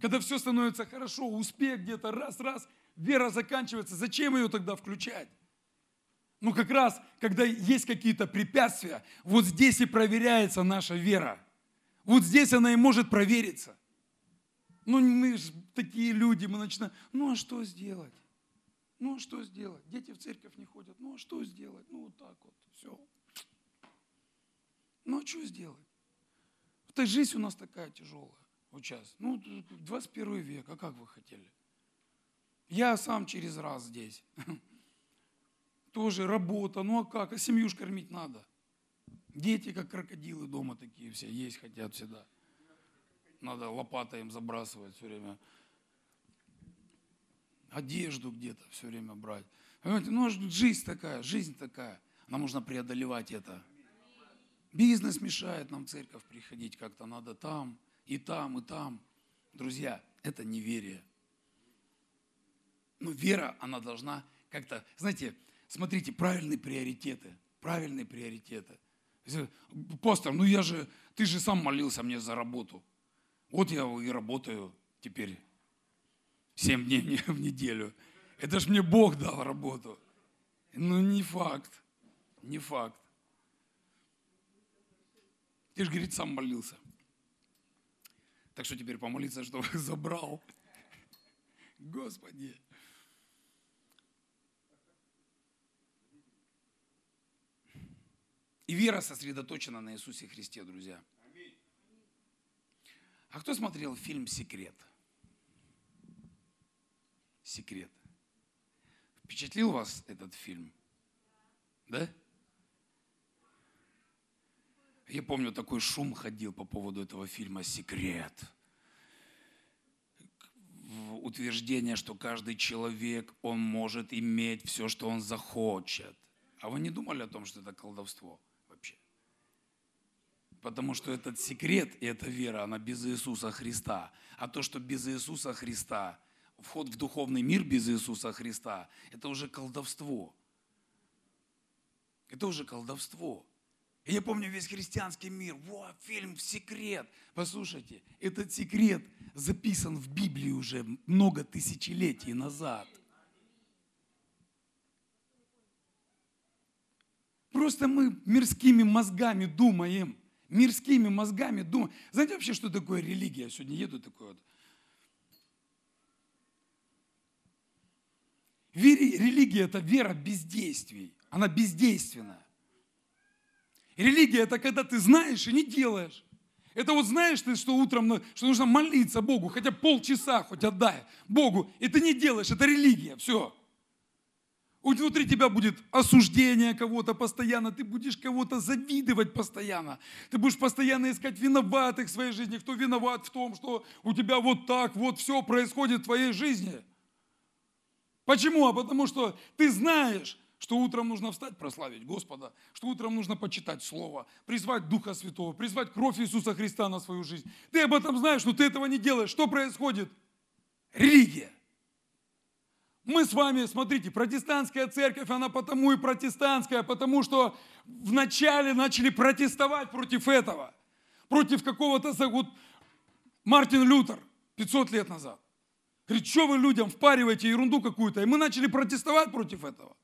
Когда все становится хорошо, успех где-то раз-раз, вера заканчивается, зачем ее тогда включать? Ну как раз, когда есть какие-то препятствия, вот здесь и проверяется наша вера. Вот здесь она и может провериться. Ну, мы же такие люди, мы начинаем, ну а что сделать? Ну а что сделать? Дети в церковь не ходят, ну а что сделать? Ну вот так вот, все. Ну а что сделать? Это жизнь у нас такая тяжелая вот сейчас. Ну, 21 век, а как вы хотели? Я сам через раз здесь. [laughs] Тоже работа, ну а как? А семью ж кормить надо. Дети, как крокодилы дома такие все, есть хотят всегда. Надо лопатой им забрасывать все время. Одежду где-то все время брать. Понимаете, ну, жизнь такая, жизнь такая. Нам нужно преодолевать это. Бизнес мешает нам в церковь приходить как-то. Надо там, и там, и там. Друзья, это неверие. Но вера, она должна как-то, знаете, смотрите, правильные приоритеты. Правильные приоритеты. Пастор, ну я же, ты же сам молился мне за работу. Вот я и работаю теперь 7 дней [laughs] в неделю. Это ж мне Бог дал работу. Ну, не факт. Не факт. Ты же, говорит, сам молился. Так что теперь помолиться, [laughs] чтобы забрал. Господи. И вера сосредоточена на Иисусе Христе, друзья. А кто смотрел фильм «Секрет»? «Секрет». Впечатлил вас этот фильм? Да? Я помню, такой шум ходил по поводу этого фильма «Секрет». Утверждение, что каждый человек, он может иметь все, что он захочет. А вы не думали о том, что это колдовство? Потому что этот секрет и эта вера, она без Иисуса Христа. А то, что без Иисуса Христа, вход в духовный мир без Иисуса Христа, это уже колдовство. Это уже колдовство. И я помню весь христианский мир. Во, фильм «Секрет». Послушайте, этот секрет записан в Библии уже много тысячелетий назад. Просто мы мирскими мозгами думаем – мирскими мозгами думать. Знаете вообще, что такое религия? Сегодня еду такой вот. Религия – это вера бездействий. Она бездейственная. Религия – это когда ты знаешь и не делаешь. Это вот знаешь ты, что утром, что нужно молиться Богу, хотя полчаса хоть отдай Богу, и ты не делаешь, это религия, все. Внутри тебя будет осуждение кого-то постоянно, ты будешь кого-то завидовать постоянно. Ты будешь постоянно искать виноватых в своей жизни, кто виноват в том, что у тебя вот так вот все происходит в твоей жизни. Почему? А потому что ты знаешь, что утром нужно встать, прославить Господа, что утром нужно почитать Слово, призвать Духа Святого, призвать кровь Иисуса Христа на свою жизнь. Ты об этом знаешь, но ты этого не делаешь. Что происходит? Религия. Мы с вами, смотрите, протестантская церковь, она потому и протестантская, потому что вначале начали протестовать против этого, против какого-то, вот Мартин Лютер 500 лет назад. Говорит, что вы людям впариваете ерунду какую-то? И мы начали протестовать против этого.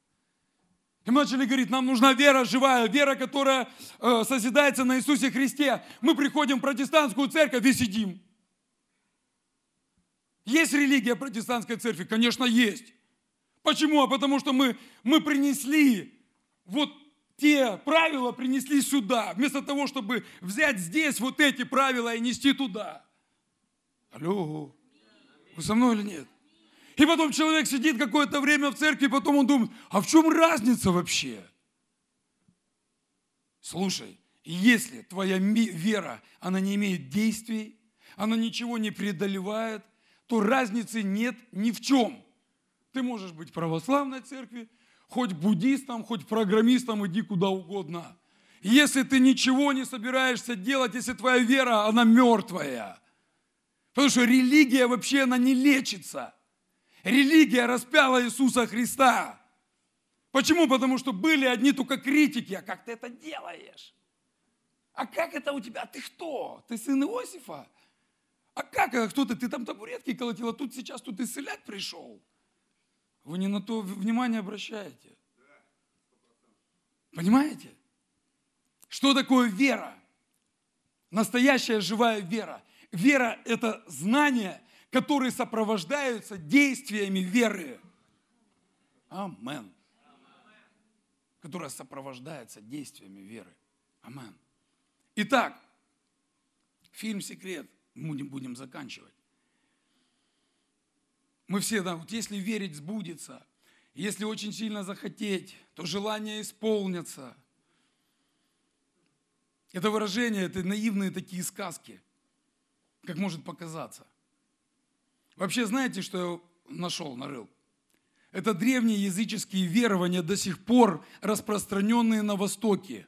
И мы начали говорить, нам нужна вера живая, вера, которая э, созидается на Иисусе Христе. Мы приходим в протестантскую церковь и сидим. Есть религия протестантской церкви? Конечно, есть. Почему? А потому что мы, мы принесли вот те правила, принесли сюда, вместо того, чтобы взять здесь вот эти правила и нести туда. Алло, вы со мной или нет? И потом человек сидит какое-то время в церкви, потом он думает, а в чем разница вообще? Слушай, если твоя вера, она не имеет действий, она ничего не преодолевает, то разницы нет ни в чем. Ты можешь быть в православной церкви, хоть буддистом, хоть программистом, иди куда угодно. Если ты ничего не собираешься делать, если твоя вера, она мертвая. Потому что религия вообще, она не лечится – Религия распяла Иисуса Христа. Почему? Потому что были одни только критики. А как ты это делаешь? А как это у тебя? Ты кто? Ты сын Иосифа? А как? А кто ты? Ты там табуретки колотил, а тут сейчас тут исцелять пришел. Вы не на то внимание обращаете. Понимаете? Что такое вера? Настоящая живая вера. Вера – это знание которые сопровождаются действиями веры. Амен. Которая сопровождается действиями веры. Амен. Итак, фильм «Секрет». Мы не будем заканчивать. Мы все, да, вот если верить сбудется, если очень сильно захотеть, то желание исполнится. Это выражение, это наивные такие сказки, как может показаться – Вообще, знаете, что я нашел, нарыл? Это древние языческие верования, до сих пор распространенные на Востоке.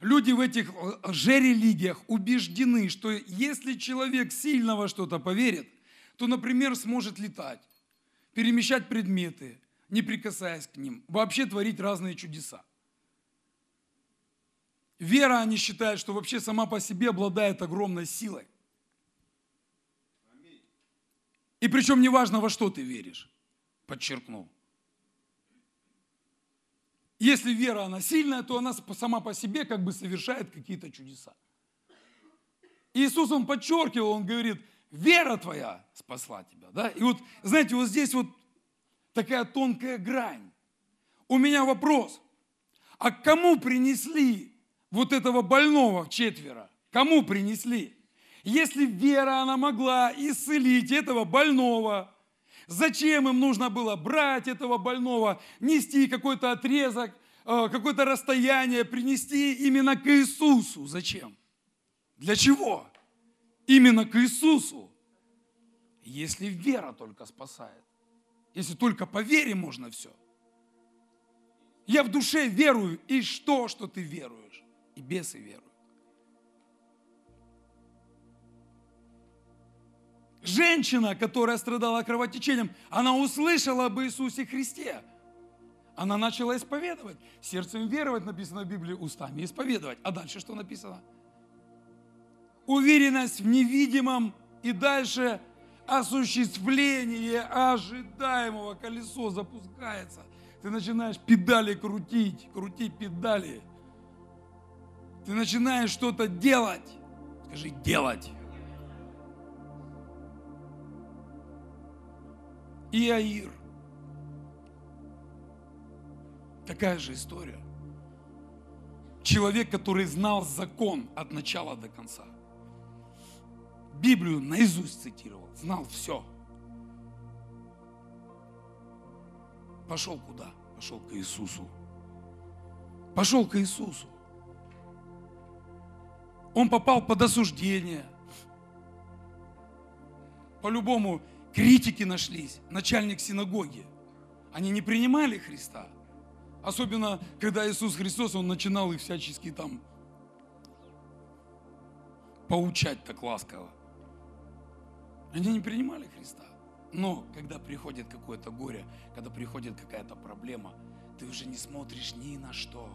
Люди в этих же религиях убеждены, что если человек сильно во что-то поверит, то, например, сможет летать, перемещать предметы, не прикасаясь к ним, вообще творить разные чудеса. Вера, они считают, что вообще сама по себе обладает огромной силой. И причем неважно, во что ты веришь, подчеркнул. Если вера, она сильная, то она сама по себе как бы совершает какие-то чудеса. Иисус, он подчеркивал, он говорит, вера твоя спасла тебя. Да? И вот, знаете, вот здесь вот такая тонкая грань. У меня вопрос, а кому принесли вот этого больного четверо? Кому принесли? Если вера, она могла исцелить этого больного, зачем им нужно было брать этого больного, нести какой-то отрезок, э, какое-то расстояние, принести именно к Иисусу? Зачем? Для чего? Именно к Иисусу. Если вера только спасает. Если только по вере можно все. Я в душе верую, и что, что ты веруешь? И бесы веруют. Женщина, которая страдала кровотечением, она услышала об Иисусе Христе. Она начала исповедовать. Сердцем веровать написано в Библии, устами исповедовать. А дальше что написано? Уверенность в невидимом и дальше осуществление ожидаемого. Колесо запускается. Ты начинаешь педали крутить, крутить педали. Ты начинаешь что-то делать. Скажи, делать. и Аир. Такая же история. Человек, который знал закон от начала до конца. Библию наизусть цитировал, знал все. Пошел куда? Пошел к Иисусу. Пошел к Иисусу. Он попал под осуждение. По-любому критики нашлись, начальник синагоги. Они не принимали Христа. Особенно, когда Иисус Христос, Он начинал их всячески там поучать так ласково. Они не принимали Христа. Но когда приходит какое-то горе, когда приходит какая-то проблема, ты уже не смотришь ни на что.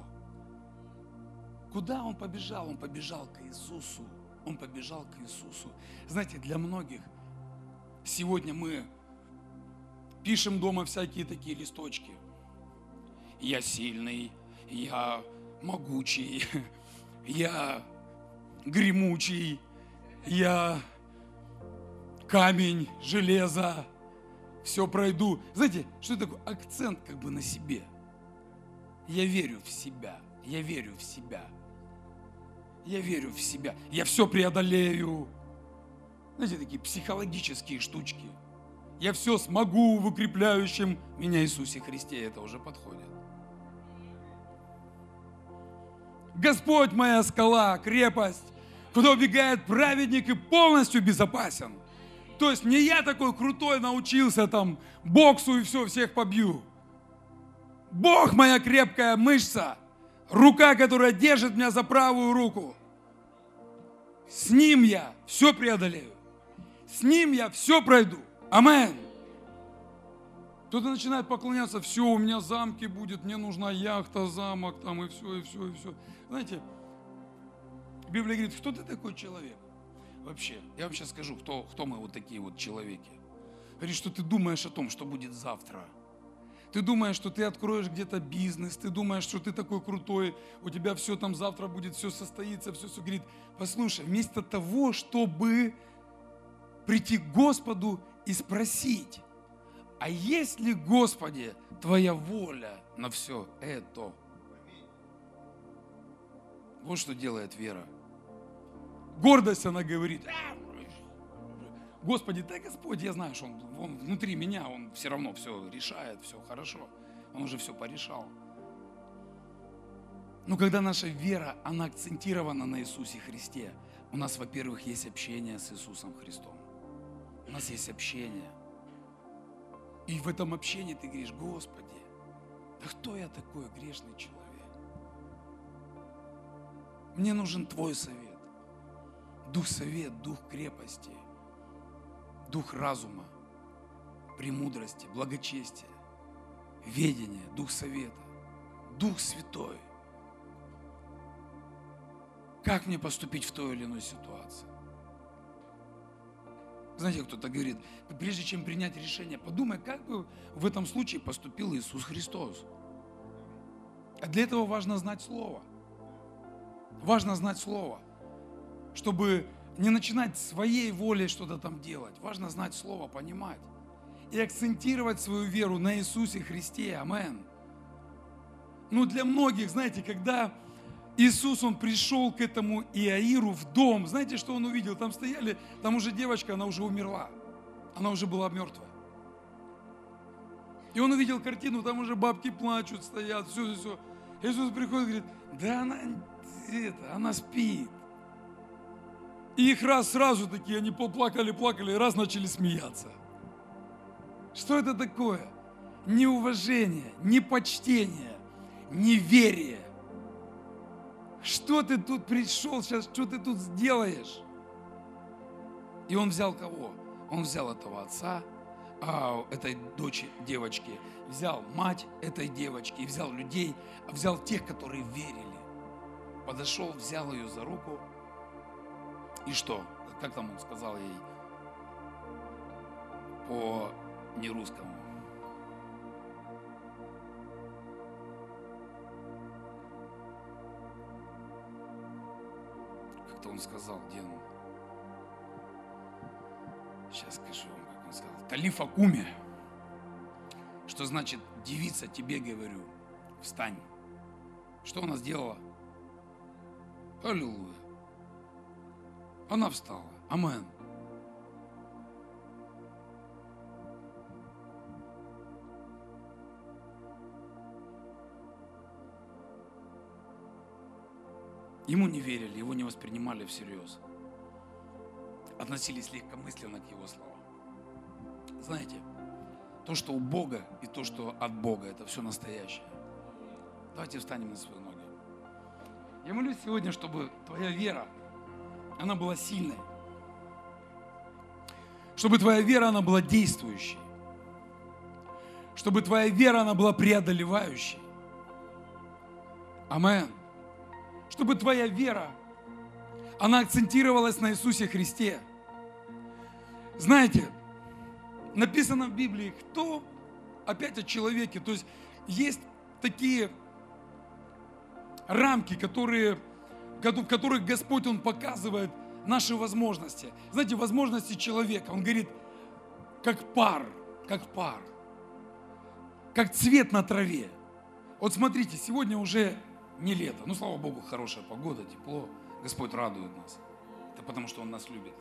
Куда он побежал? Он побежал к Иисусу. Он побежал к Иисусу. Знаете, для многих сегодня мы пишем дома всякие такие листочки. Я сильный, я могучий, [laughs] я гремучий, я камень, железо, все пройду. Знаете, что такое? Акцент как бы на себе. Я верю в себя, я верю в себя. Я верю в себя, я все преодолею. Знаете, такие психологические штучки. Я все смогу в укрепляющем меня Иисусе Христе. Это уже подходит. Господь моя скала, крепость, куда убегает праведник и полностью безопасен. То есть не я такой крутой научился там боксу и все, всех побью. Бог моя крепкая мышца, рука, которая держит меня за правую руку. С Ним я все преодолею. С Ним я все пройду. Амен. Кто-то начинает поклоняться, все, у меня замки будет, мне нужна яхта, замок, там и все, и все, и все. Знаете, Библия говорит, кто ты такой человек? Вообще, я вам сейчас скажу, кто, кто мы вот такие вот человеки. Говорит, что ты думаешь о том, что будет завтра. Ты думаешь, что ты откроешь где-то бизнес, ты думаешь, что ты такой крутой, у тебя все там завтра будет, все состоится, все, все. Говорит, послушай, вместо того, чтобы прийти к Господу и спросить, а есть ли, Господи, Твоя воля на все это? Вот что делает вера. Гордость, она говорит, «А, Господи, да Господь, я знаю, что он, он внутри меня, Он все равно все решает, все хорошо. Он уже все порешал. Но когда наша вера, она акцентирована на Иисусе Христе, у нас, во-первых, есть общение с Иисусом Христом. У нас есть общение. И в этом общении ты говоришь, Господи, да кто я такой грешный человек? Мне нужен Твой совет. Дух совет, дух крепости, дух разума, премудрости, благочестия, ведения, дух совета, дух святой. Как мне поступить в той или иной ситуации? Знаете, кто-то говорит, прежде чем принять решение, подумай, как бы в этом случае поступил Иисус Христос. А для этого важно знать Слово. Важно знать Слово, чтобы не начинать своей волей что-то там делать. Важно знать Слово, понимать. И акцентировать свою веру на Иисусе Христе. Амен. Ну, для многих, знаете, когда Иисус, Он пришел к этому Иаиру в дом. Знаете, что Он увидел? Там стояли, там уже девочка, она уже умерла. Она уже была мертвая. И он увидел картину, там уже бабки плачут, стоят, все, все, все. Иисус приходит и говорит, да она, это, она спит. И их раз сразу такие, они поплакали, плакали, и раз начали смеяться. Что это такое? Неуважение, непочтение, неверие. Что ты тут пришел сейчас, что ты тут сделаешь? И он взял кого? Он взял этого отца, а, этой дочери, девочки, взял мать этой девочки, взял людей, взял тех, которые верили. Подошел, взял ее за руку. И что? Как там он сказал ей? По нерусскому. Как-то он сказал, где он? Сейчас скажу вам, как он сказал. Талифа куме. Что значит девица тебе говорю, встань. Что она сделала? Аллилуйя. Она встала. Амен. Ему не верили, его не воспринимали всерьез. Относились легкомысленно к его словам. Знаете, То, что у Бога и то, что от Бога, это все настоящее. Давайте встанем на свои ноги. Я молюсь сегодня, чтобы твоя вера, она была сильной. Чтобы твоя вера, она была действующей. Чтобы твоя вера, она была преодолевающей. Амен. Чтобы твоя вера, она акцентировалась на Иисусе Христе. Знаете, написано в Библии, кто опять о человеке. То есть есть такие рамки, которые, в которых Господь, Он показывает наши возможности. Знаете, возможности человека. Он говорит, как пар, как пар, как цвет на траве. Вот смотрите, сегодня уже не лето. Ну, слава Богу, хорошая погода, тепло. Господь радует нас. Это потому, что Он нас любит.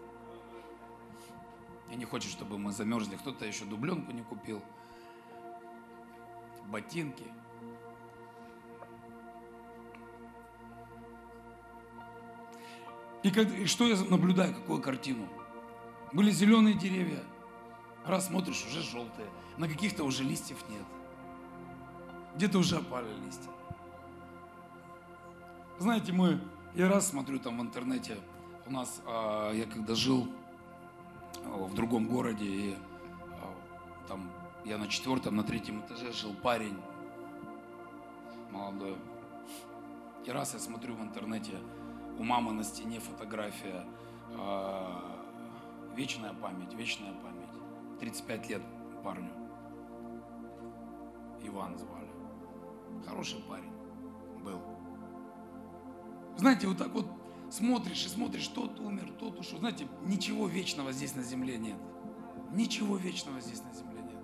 И не хочет, чтобы мы замерзли. Кто-то еще дубленку не купил. Ботинки. И, как, и что я наблюдаю, какую картину? Были зеленые деревья, раз смотришь, уже желтые, на каких-то уже листьев нет. Где-то уже опали листья. Знаете, мы, я раз смотрю там в интернете, у нас, а, я когда жил а, в другом городе, и а, там я на четвертом, на третьем этаже жил парень молодой. И раз я смотрю в интернете, у мамы на стене фотография. А, вечная память, вечная память. 35 лет парню. Иван звали. Хороший парень был. Знаете, вот так вот смотришь и смотришь, тот умер, тот ушел. Знаете, ничего вечного здесь на земле нет. Ничего вечного здесь на земле нет.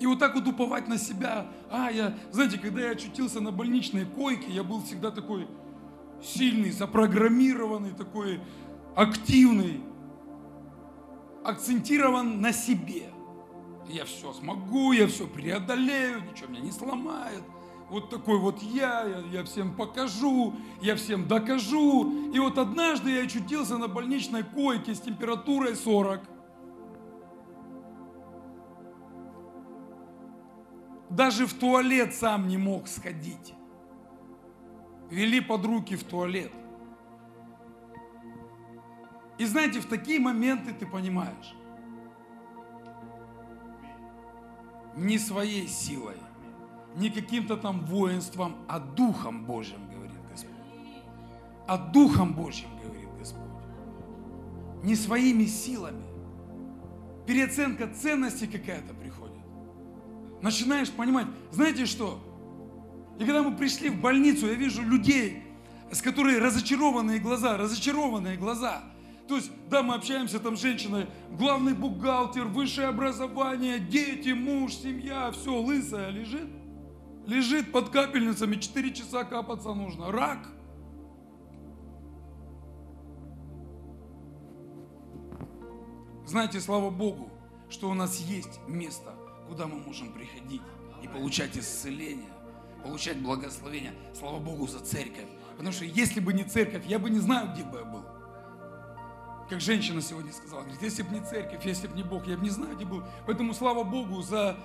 И вот так вот уповать на себя. А, я, знаете, когда я очутился на больничной койке, я был всегда такой, сильный, запрограммированный, такой активный, акцентирован на себе. Я все смогу, я все преодолею, ничего меня не сломает. Вот такой вот я, я, я всем покажу, я всем докажу. И вот однажды я очутился на больничной койке с температурой 40. Даже в туалет сам не мог сходить вели под руки в туалет. И знаете, в такие моменты ты понимаешь, не своей силой, не каким-то там воинством, а Духом Божьим, говорит Господь. А Духом Божьим, говорит Господь. Не своими силами. Переоценка ценности какая-то приходит. Начинаешь понимать, знаете что? И когда мы пришли в больницу, я вижу людей, с которыми разочарованные глаза, разочарованные глаза. То есть, да, мы общаемся там с женщиной, главный бухгалтер, высшее образование, дети, муж, семья, все, лысая лежит. Лежит под капельницами, 4 часа капаться нужно. Рак. Знаете, слава Богу, что у нас есть место, куда мы можем приходить и получать исцеление получать благословение. Слава Богу за церковь. Потому что если бы не церковь, я бы не знаю, где бы я был. Как женщина сегодня сказала, говорит, если бы не церковь, если бы не Бог, я бы не знаю, где был. Поэтому слава Богу за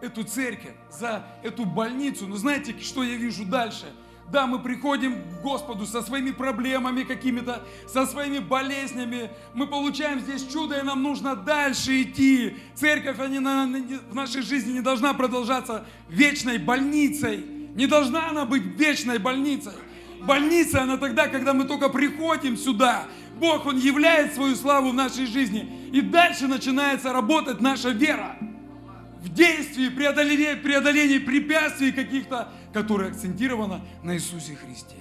эту церковь, за эту больницу. Но знаете, что я вижу дальше? Да, мы приходим к Господу со своими проблемами какими-то, со своими болезнями. Мы получаем здесь чудо, и нам нужно дальше идти. Церковь они в нашей жизни не должна продолжаться вечной больницей. Не должна она быть вечной больницей. Больница, она тогда, когда мы только приходим сюда. Бог, Он являет свою славу в нашей жизни. И дальше начинается работать наша вера. В действии, преодолении, преодолении препятствий каких-то, которые акцентированы на Иисусе Христе.